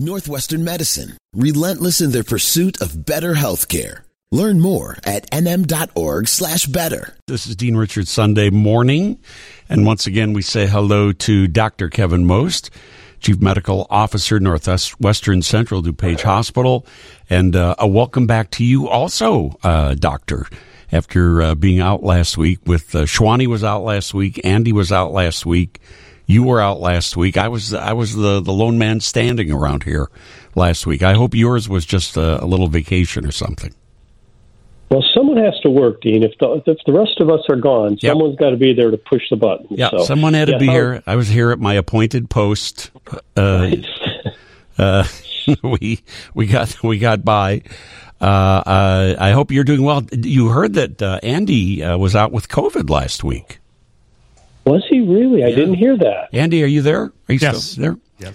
Northwestern Medicine, relentless in their pursuit of better healthcare. Learn more at nm.org slash better. This is Dean Richards Sunday morning. And once again, we say hello to Dr. Kevin Most, Chief Medical Officer, Northwestern Central DuPage Hospital. And uh, a welcome back to you also, uh, Doctor. After uh, being out last week with uh, was out last week, Andy was out last week. You were out last week. I was I was the, the lone man standing around here last week. I hope yours was just a, a little vacation or something. Well, someone has to work, Dean. If the, if the rest of us are gone, yep. someone's got to be there to push the button. Yeah, so, someone had to yeah, be how, here. I was here at my appointed post. Uh, uh, we we got we got by. Uh, uh, I hope you're doing well. You heard that uh, Andy uh, was out with COVID last week. Was he really? I didn't hear that. Andy, are you there? Are you yes. still there? Yeah.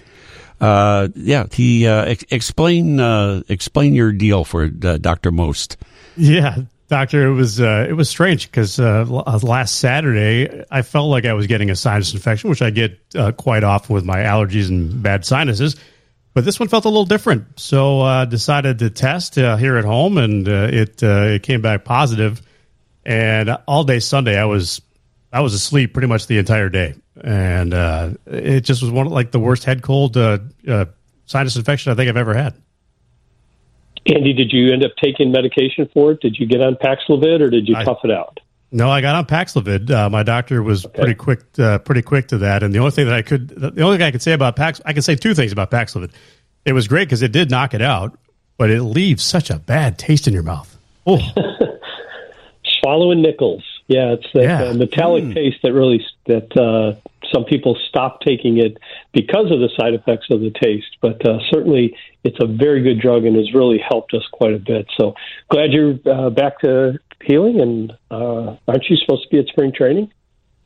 Uh, yeah. He uh, ex- explain uh, explain your deal for uh, Doctor Most. Yeah, doctor. It was uh, it was strange because uh, last Saturday I felt like I was getting a sinus infection, which I get quite often with my allergies and bad sinuses. But this one felt a little different, so uh decided to test here at home, and it it came back positive. And all day Sunday, I was I was asleep pretty much the entire day, and uh, it just was one of, like the worst head cold uh, uh, sinus infection I think I've ever had. Andy, did you end up taking medication for it? Did you get on Paxlovid or did you I, tough it out? No, I got on Paxlovid. Uh, my doctor was okay. pretty quick, uh, pretty quick to that. And the only thing that I could, the only thing I could say about Pax, I can say two things about Paxlovid. It was great because it did knock it out, but it leaves such a bad taste in your mouth. Oh, swallowing nickels. Yeah, it's that yeah. uh, metallic mm. taste that really that uh, some people stop taking it because of the side effects of the taste. But uh, certainly, it's a very good drug and has really helped us quite a bit. So glad you're uh, back to healing. And uh, aren't you supposed to be at spring training?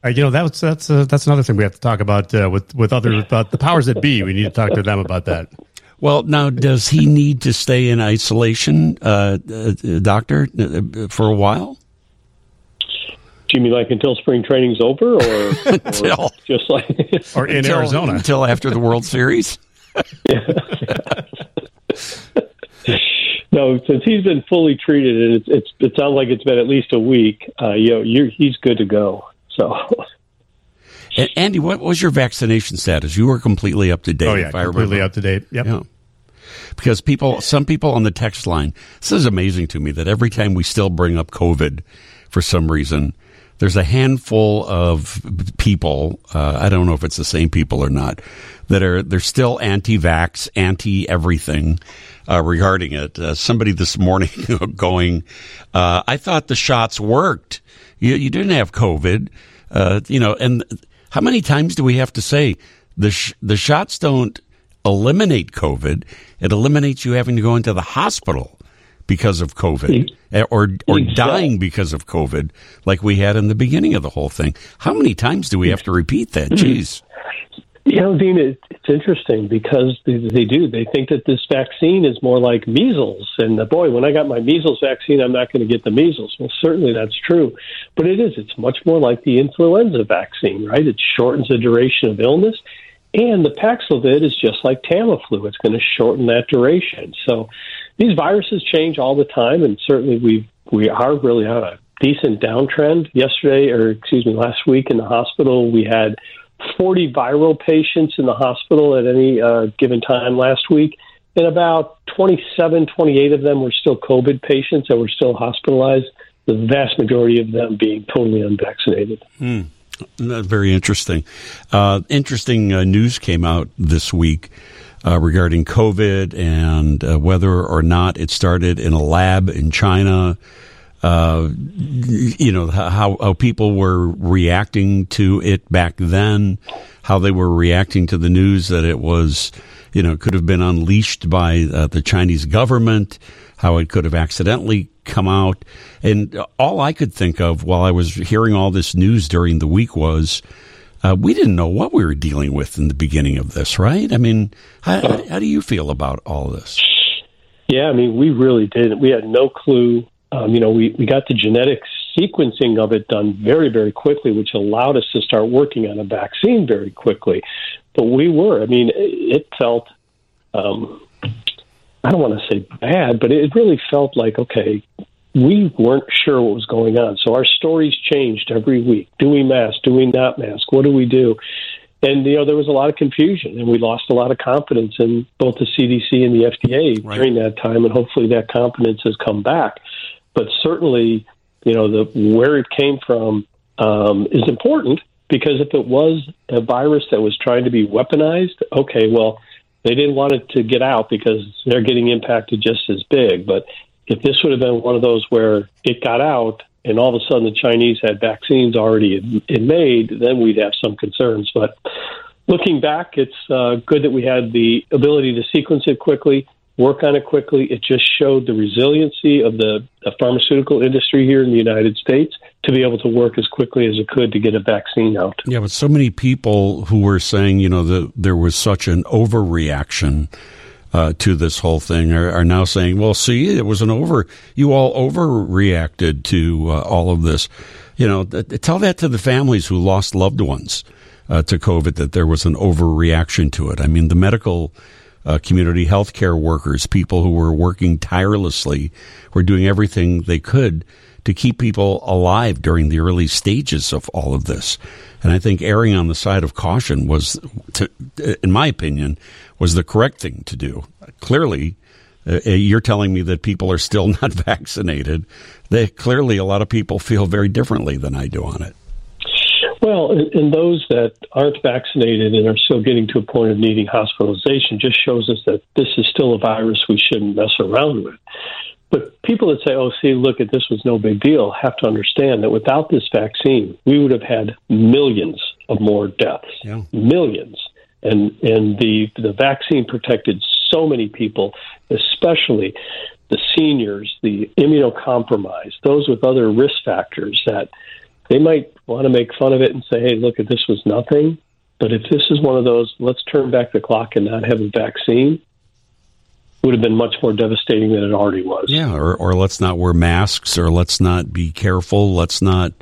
Uh, you know that's that's uh, that's another thing we have to talk about uh, with with other about the powers that be. We need to talk to them about that. Well, now does he need to stay in isolation, uh, uh, doctor, uh, for a while? Do you mean like until spring training's over, or, until, or just like, or in until, Arizona until after the World Series? yeah. no, since he's been fully treated, and it's, it's it sounds like it's been at least a week. Uh, you know, you're, he's good to go. So. Andy, what was your vaccination status? You were completely up to date. Oh yeah, completely up to date. Yep. Yeah. Because people, some people on the text line, this is amazing to me that every time we still bring up COVID for some reason, there's a handful of people. Uh, I don't know if it's the same people or not that are they're still anti-vax, anti-everything uh, regarding it. Uh, somebody this morning going, uh, I thought the shots worked. You, you didn't have COVID, uh, you know. And how many times do we have to say the sh- the shots don't eliminate COVID? It eliminates you having to go into the hospital because of COVID eh, or or dying because of COVID, like we had in the beginning of the whole thing. How many times do we have to repeat that? Mm-hmm. Jeez. You know, Dean, it's interesting because they, they do. They think that this vaccine is more like measles. And uh, boy, when I got my measles vaccine, I'm not going to get the measles. Well, certainly that's true. But it is. It's much more like the influenza vaccine, right? It shortens the duration of illness. And the Paxlovid is just like Tamiflu. It's going to shorten that duration. So these viruses change all the time, and certainly we we are really on a decent downtrend. Yesterday, or excuse me, last week in the hospital, we had 40 viral patients in the hospital at any uh, given time last week, and about 27, 28 of them were still COVID patients that were still hospitalized. The vast majority of them being totally unvaccinated. Mm. Very interesting. Uh, interesting uh, news came out this week uh, regarding COVID and uh, whether or not it started in a lab in China. Uh, you know how, how people were reacting to it back then, how they were reacting to the news that it was, you know, could have been unleashed by uh, the Chinese government, how it could have accidentally come out, and all I could think of while I was hearing all this news during the week was uh, we didn't know what we were dealing with in the beginning of this, right? I mean, how, how do you feel about all this? Yeah, I mean, we really didn't. We had no clue. Um, you know, we, we got the genetic sequencing of it done very, very quickly, which allowed us to start working on a vaccine very quickly. But we were, I mean, it felt um, I don't want to say bad, but it really felt like okay, we weren't sure what was going on. So our stories changed every week. Do we mask? Do we not mask? What do we do? And you know there was a lot of confusion, and we lost a lot of confidence in both the CDC and the FDA right. during that time. And hopefully that confidence has come back. But certainly, you know the where it came from um, is important because if it was a virus that was trying to be weaponized, okay, well they didn't want it to get out because they're getting impacted just as big. But if this would have been one of those where it got out and all of a sudden the Chinese had vaccines already in made, then we'd have some concerns. But looking back, it's uh, good that we had the ability to sequence it quickly, work on it quickly. It just showed the resiliency of the, the pharmaceutical industry here in the United States to be able to work as quickly as it could to get a vaccine out. Yeah, but so many people who were saying, you know, that there was such an overreaction uh, to this whole thing are, are, now saying, well, see, it was an over, you all overreacted to uh, all of this. You know, th- tell that to the families who lost loved ones uh, to COVID that there was an overreaction to it. I mean, the medical uh, community healthcare workers, people who were working tirelessly, were doing everything they could to keep people alive during the early stages of all of this. And I think erring on the side of caution was, to, in my opinion, was the correct thing to do. Clearly, uh, uh you're telling me that people are still not vaccinated. They clearly a lot of people feel very differently than I do on it. Well, and those that aren't vaccinated and are still getting to a point of needing hospitalization just shows us that this is still a virus we shouldn't mess around with. But people that say, oh, see, look at this was no big deal, have to understand that without this vaccine, we would have had millions of more deaths. Yeah. Millions. And and the the vaccine protected so many people, especially the seniors, the immunocompromised, those with other risk factors that they might want to make fun of it and say, hey, look, at this was nothing. But if this is one of those, let's turn back the clock and not have a vaccine, would have been much more devastating than it already was. Yeah, or, or let's not wear masks, or let's not be careful, let's not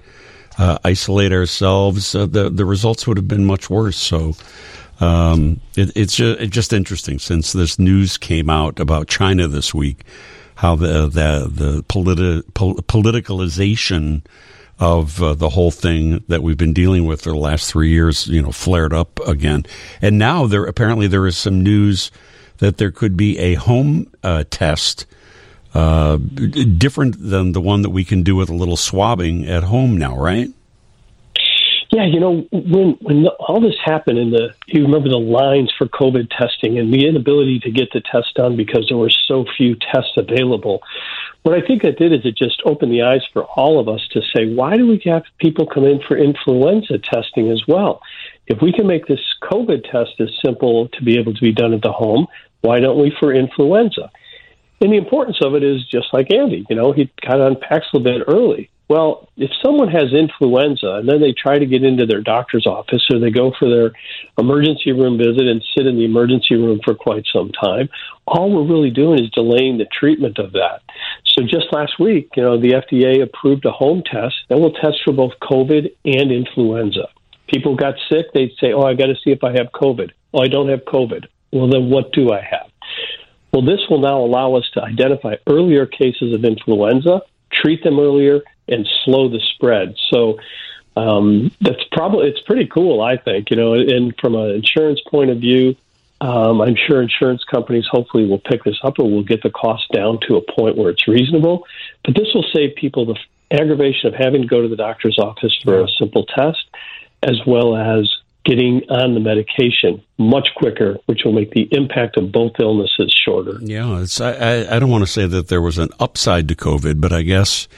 uh, isolate ourselves. Uh, the the results would have been much worse. So. Um, it, it's just, just interesting since this news came out about China this week, how the the the politi- pol- politicalization of uh, the whole thing that we've been dealing with for the last three years, you know, flared up again, and now there apparently there is some news that there could be a home uh, test uh, different than the one that we can do with a little swabbing at home now, right? Yeah, you know, when when all this happened, and the you remember the lines for COVID testing and the inability to get the test done because there were so few tests available. What I think it did is it just opened the eyes for all of us to say, why do we have people come in for influenza testing as well? If we can make this COVID test as simple to be able to be done at the home, why don't we for influenza? And the importance of it is just like Andy, you know, he unpacks a bit early. Well, if someone has influenza and then they try to get into their doctor's office or they go for their emergency room visit and sit in the emergency room for quite some time, all we're really doing is delaying the treatment of that. So just last week, you know, the FDA approved a home test that will test for both COVID and influenza. People got sick, they'd say, Oh, I got to see if I have COVID. Oh, I don't have COVID. Well, then what do I have? Well, this will now allow us to identify earlier cases of influenza, treat them earlier, and slow the spread. So um, that's probably it's pretty cool, I think. You know, and from an insurance point of view, um, I'm sure insurance companies hopefully will pick this up or will get the cost down to a point where it's reasonable. But this will save people the aggravation of having to go to the doctor's office for a simple test, as well as getting on the medication much quicker, which will make the impact of both illnesses shorter. Yeah, it's, I, I don't want to say that there was an upside to COVID, but I guess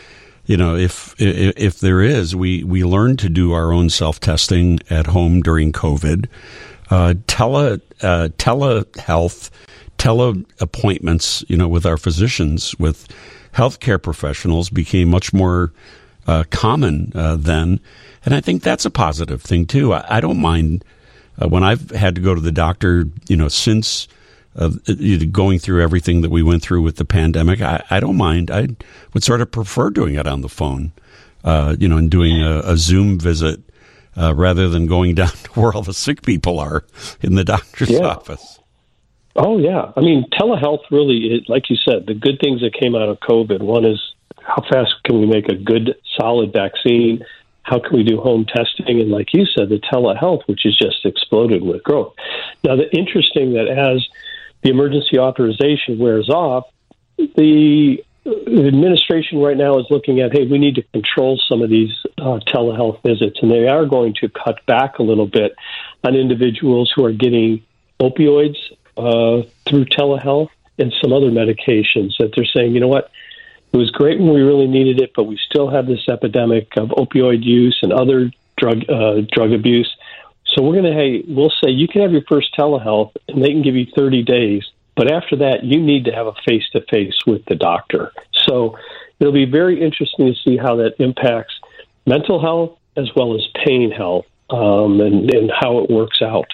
you know if if, there is, we we learned to do our own self testing at home during COVID. Uh, tele uh, telehealth, tele appointments, you know, with our physicians, with healthcare professionals became much more uh, common uh, then and I think that's a positive thing too. I, I don't mind uh, when I've had to go to the doctor, you know, since uh, going through everything that we went through with the pandemic. I, I, don't mind. I would sort of prefer doing it on the phone, uh, you know, and doing a, a Zoom visit uh, rather than going down to where all the sick people are in the doctor's yeah. office. Oh yeah, I mean telehealth really, like you said, the good things that came out of COVID. One is how fast can we make a good, solid vaccine? How can we do home testing? And like you said, the telehealth, which has just exploded with growth. Now, the interesting that as the emergency authorization wears off, the administration right now is looking at, hey, we need to control some of these uh, telehealth visits, and they are going to cut back a little bit on individuals who are getting opioids uh, through telehealth and some other medications that they're saying, you know what, it was great when we really needed it, but we still have this epidemic of opioid use and other drug uh, drug abuse. So we're going to hey, we'll say you can have your first telehealth, and they can give you 30 days, but after that, you need to have a face to face with the doctor. So it'll be very interesting to see how that impacts mental health as well as pain health um, and, and how it works out.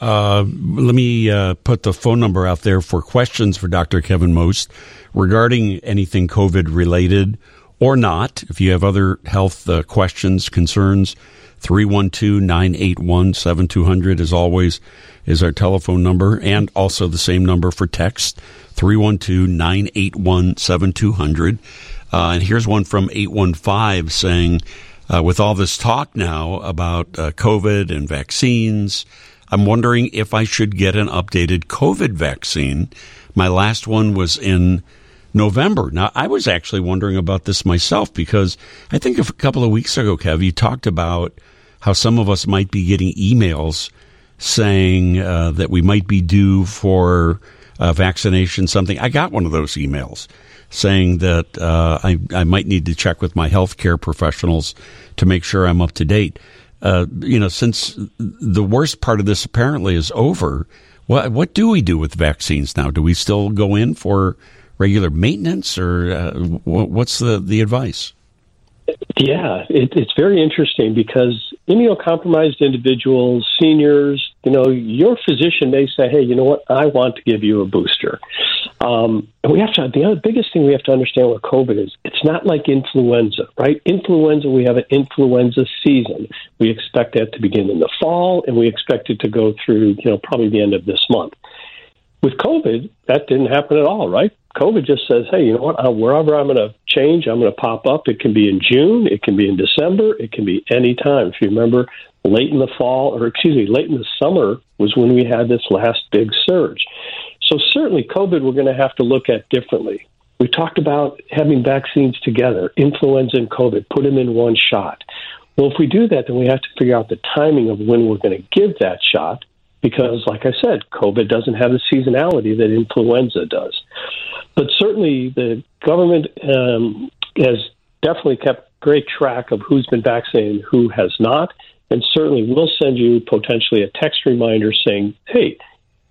Uh, let me uh, put the phone number out there for questions for Dr. Kevin Most regarding anything COVID related or not. If you have other health uh, questions, concerns, 312 981 7200 as always is our telephone number and also the same number for text 312 981 7200. Uh, and here's one from 815 saying, uh, with all this talk now about uh, COVID and vaccines, I'm wondering if I should get an updated COVID vaccine. My last one was in November. Now, I was actually wondering about this myself because I think a couple of weeks ago, Kev, you talked about how some of us might be getting emails saying uh, that we might be due for a vaccination, something. I got one of those emails saying that uh, I, I might need to check with my healthcare professionals to make sure I'm up to date uh, you know, since the worst part of this apparently is over, what what do we do with vaccines now? Do we still go in for regular maintenance, or uh, what's the the advice? Yeah, it, it's very interesting because immunocompromised individuals, seniors, you know, your physician may say, "Hey, you know what? I want to give you a booster." Um, and we have to. The other biggest thing we have to understand with COVID is it's not like influenza, right? Influenza, we have an influenza season. We expect that to begin in the fall, and we expect it to go through, you know, probably the end of this month. With COVID, that didn't happen at all, right? COVID just says, hey, you know what? Uh, wherever I'm going to change, I'm going to pop up. It can be in June, it can be in December, it can be any time. If you remember, late in the fall, or excuse me, late in the summer was when we had this last big surge. So certainly, COVID we're going to have to look at differently. We talked about having vaccines together, influenza and COVID, put them in one shot. Well, if we do that, then we have to figure out the timing of when we're going to give that shot because, like I said, COVID doesn't have the seasonality that influenza does. But certainly, the government um, has definitely kept great track of who's been vaccinated, who has not, and certainly will send you potentially a text reminder saying, "Hey,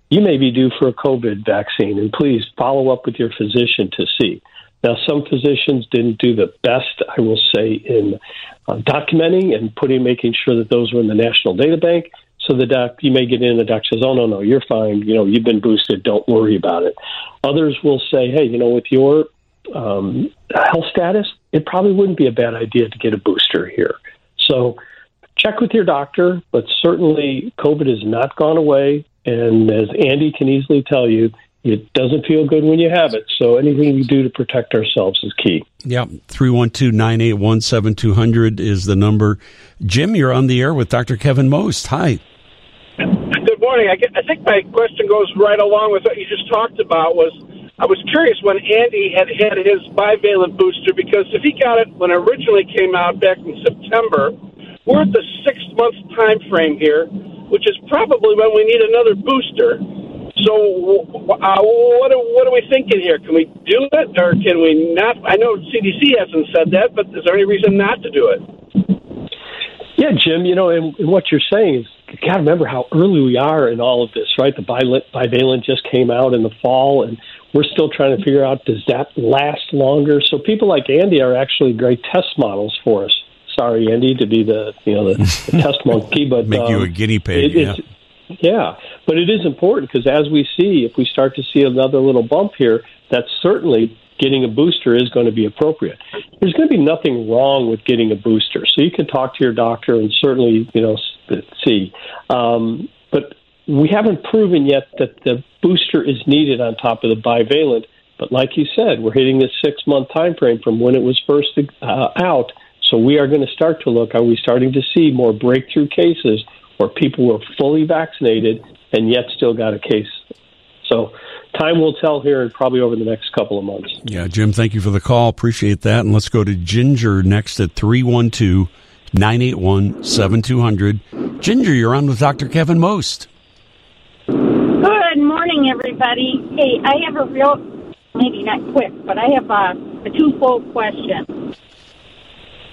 you may be due for a COVID vaccine, and please follow up with your physician to see." Now, some physicians didn't do the best, I will say, in uh, documenting and putting, making sure that those were in the national data bank. So the doc, you may get in, the doc says, "Oh no, no, you're fine. You know, you've been boosted. Don't worry about it." Others will say, "Hey, you know, with your um, health status, it probably wouldn't be a bad idea to get a booster here." So check with your doctor, but certainly COVID has not gone away, and as Andy can easily tell you, it doesn't feel good when you have it. So anything we do to protect ourselves is key. Yeah, 312-981-7200 is the number. Jim, you're on the air with Dr. Kevin Most. Hi. Morning. I, get, I think my question goes right along with what you just talked about was I was curious when Andy had had his bivalent booster because if he got it when it originally came out back in September, we're at the six month time frame here, which is probably when we need another booster. So, uh, what, are, what are we thinking here? Can we do it or can we not? I know CDC hasn't said that, but is there any reason not to do it? Yeah, Jim, you know, and, and what you're saying is you got to remember how early we are in all of this, right? The bivalent just came out in the fall, and we're still trying to figure out does that last longer? So people like Andy are actually great test models for us. Sorry, Andy, to be the you know the, the test monkey, but make um, you a um, guinea pig. It, yeah. Yeah, but it is important because as we see, if we start to see another little bump here, that's certainly getting a booster is going to be appropriate. There's going to be nothing wrong with getting a booster, so you can talk to your doctor and certainly, you know, see. Um, but we haven't proven yet that the booster is needed on top of the bivalent. But like you said, we're hitting this six month time frame from when it was first uh, out. So we are going to start to look. Are we starting to see more breakthrough cases where people were fully vaccinated and yet still got a case? So time will tell here and probably over the next couple of months. Yeah, Jim, thank you for the call. Appreciate that. And let's go to Ginger next at 312 981 7200. Ginger, you're on with Dr. Kevin Most. Good morning, everybody. Hey, I have a real, maybe not quick, but I have a, a twofold question.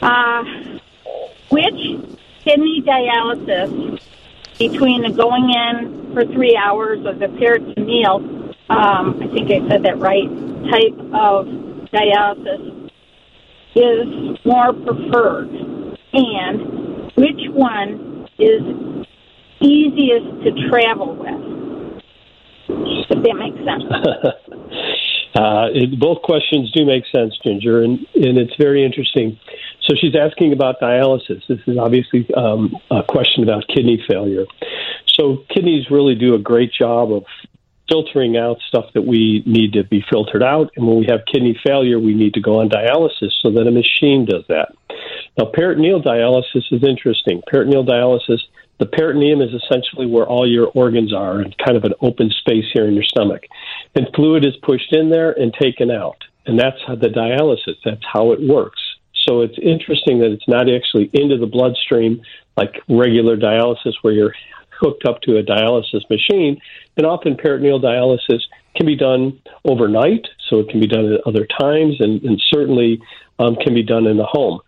Uh, which kidney dialysis between the going in for three hours of the peritoneal, um, I think I said that right, type of dialysis is more preferred? And which one is easiest to travel with? If that makes sense. Uh, it, both questions do make sense, Ginger, and, and it's very interesting. So she's asking about dialysis. This is obviously um, a question about kidney failure. So kidneys really do a great job of filtering out stuff that we need to be filtered out. And when we have kidney failure, we need to go on dialysis so that a machine does that. Now, peritoneal dialysis is interesting. Peritoneal dialysis, the peritoneum is essentially where all your organs are and kind of an open space here in your stomach. And fluid is pushed in there and taken out. And that's how the dialysis, that's how it works. So it's interesting that it's not actually into the bloodstream like regular dialysis where you're hooked up to a dialysis machine. And often peritoneal dialysis can be done overnight, so it can be done at other times, and, and certainly um, can be done in the home.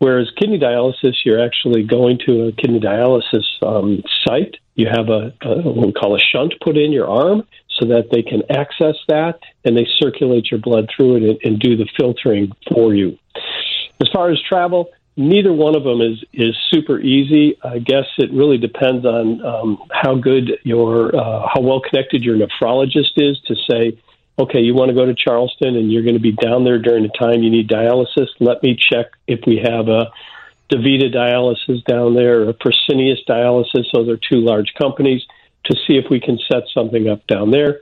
Whereas kidney dialysis, you're actually going to a kidney dialysis um, site. You have a, a what we call a shunt put in your arm so that they can access that and they circulate your blood through it and, and do the filtering for you. As far as travel, neither one of them is is super easy. I guess it really depends on um, how good your uh, how well connected your nephrologist is to say, okay, you want to go to Charleston and you're going to be down there during the time you need dialysis. Let me check if we have a DaVita dialysis down there or Fresenius dialysis. Those are two large companies to see if we can set something up down there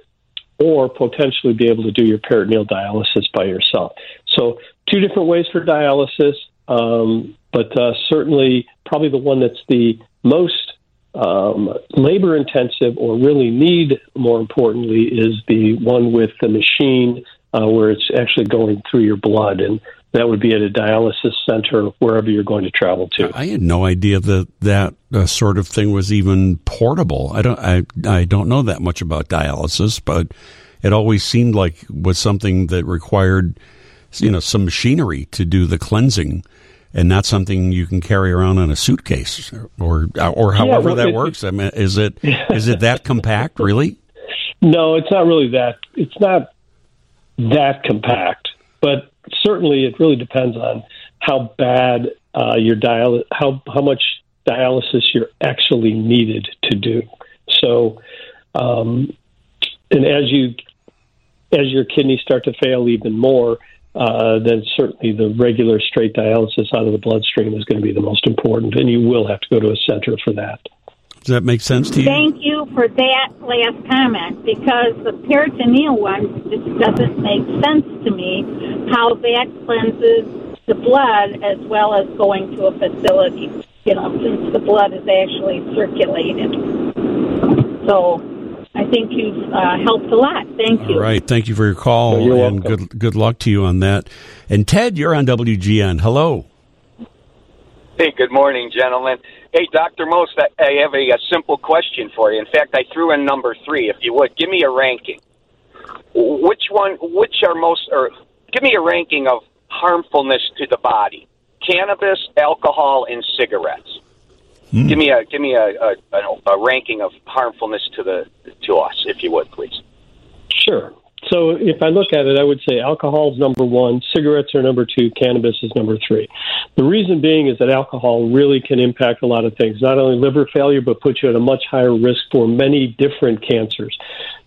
or potentially be able to do your peritoneal dialysis by yourself. So, two different ways for dialysis, um, but uh, certainly probably the one that's the most um, labor intensive or really need, more importantly, is the one with the machine uh, where it's actually going through your blood. And that would be at a dialysis center wherever you're going to travel to. I had no idea that that uh, sort of thing was even portable. I don't I I don't know that much about dialysis, but it always seemed like was something that required you know some machinery to do the cleansing and not something you can carry around in a suitcase or or however yeah, well, that it, works. I mean, is it is it that compact really? No, it's not really that. It's not that compact, but certainly it really depends on how bad uh, your dial how how much dialysis you're actually needed to do. So, um, and as you as your kidneys start to fail even more, uh, then certainly the regular straight dialysis out of the bloodstream is going to be the most important, and you will have to go to a center for that. Does that make sense to you? Thank you for that last comment because the peritoneal one just doesn't make sense to me how that cleanses the blood as well as going to a facility, you know, since the blood is actually circulated. So I think you've uh, helped a lot. Thank you. All right. Thank you for your call you're and welcome. good good luck to you on that. And Ted, you're on WGN. Hello. Hey, good morning, gentlemen. Hey, Dr. Most, I have a, a simple question for you. In fact, I threw in number three. If you would, give me a ranking. Which one, which are most, or give me a ranking of harmfulness to the body cannabis, alcohol, and cigarettes. Mm. Give me a give me a, a, a, a ranking of harmfulness to the to us, if you would, please. Sure. So if I look at it, I would say alcohol is number one, cigarettes are number two, cannabis is number three. The reason being is that alcohol really can impact a lot of things, not only liver failure, but put you at a much higher risk for many different cancers.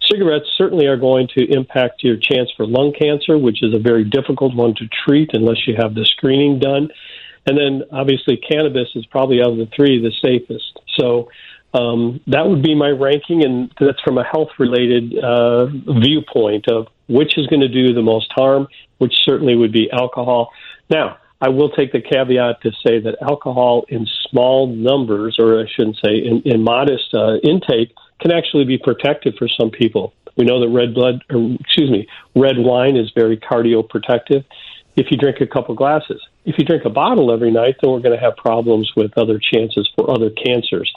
Cigarettes certainly are going to impact your chance for lung cancer, which is a very difficult one to treat unless you have the screening done. And then obviously cannabis is probably out of the three the safest. So Um, that would be my ranking, and that's from a health related uh, viewpoint of which is going to do the most harm, which certainly would be alcohol. Now, I will take the caveat to say that alcohol in small numbers, or I shouldn't say in, in modest uh, intake, can actually be protective for some people. We know that red blood, or excuse me, red wine is very cardioprotective. If you drink a couple glasses, if you drink a bottle every night, then we're going to have problems with other chances for other cancers.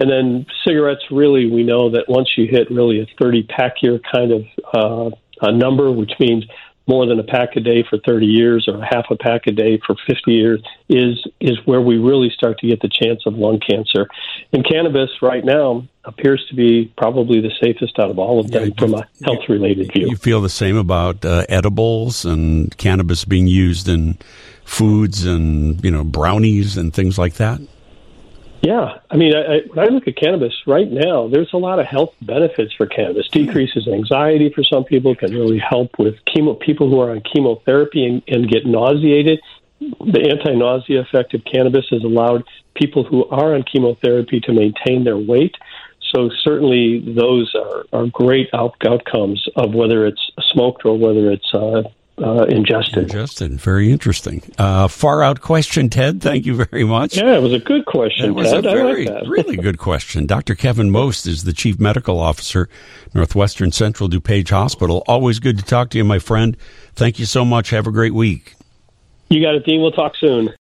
And then cigarettes, really, we know that once you hit really a 30 pack year kind of uh, a number, which means more than a pack a day for 30 years or a half a pack a day for 50 years is is where we really start to get the chance of lung cancer. And cannabis right now appears to be probably the safest out of all of them yeah, from a health related view. You feel the same about uh, edibles and cannabis being used in foods and you know brownies and things like that. Yeah, I mean, I, I, when I look at cannabis right now, there's a lot of health benefits for cannabis. Decreases anxiety for some people, can really help with chemo. People who are on chemotherapy and, and get nauseated, the anti-nausea effect of cannabis has allowed people who are on chemotherapy to maintain their weight. So certainly, those are, are great out- outcomes of whether it's smoked or whether it's uh, uh, ingested. Ingested. Very interesting. Uh, far out question, Ted. Thank you very much. Yeah, it was a good question. It was Ted. a very, like really good question. Dr. Kevin Most is the Chief Medical Officer, Northwestern Central DuPage Hospital. Always good to talk to you, my friend. Thank you so much. Have a great week. You got it, Dean. We'll talk soon.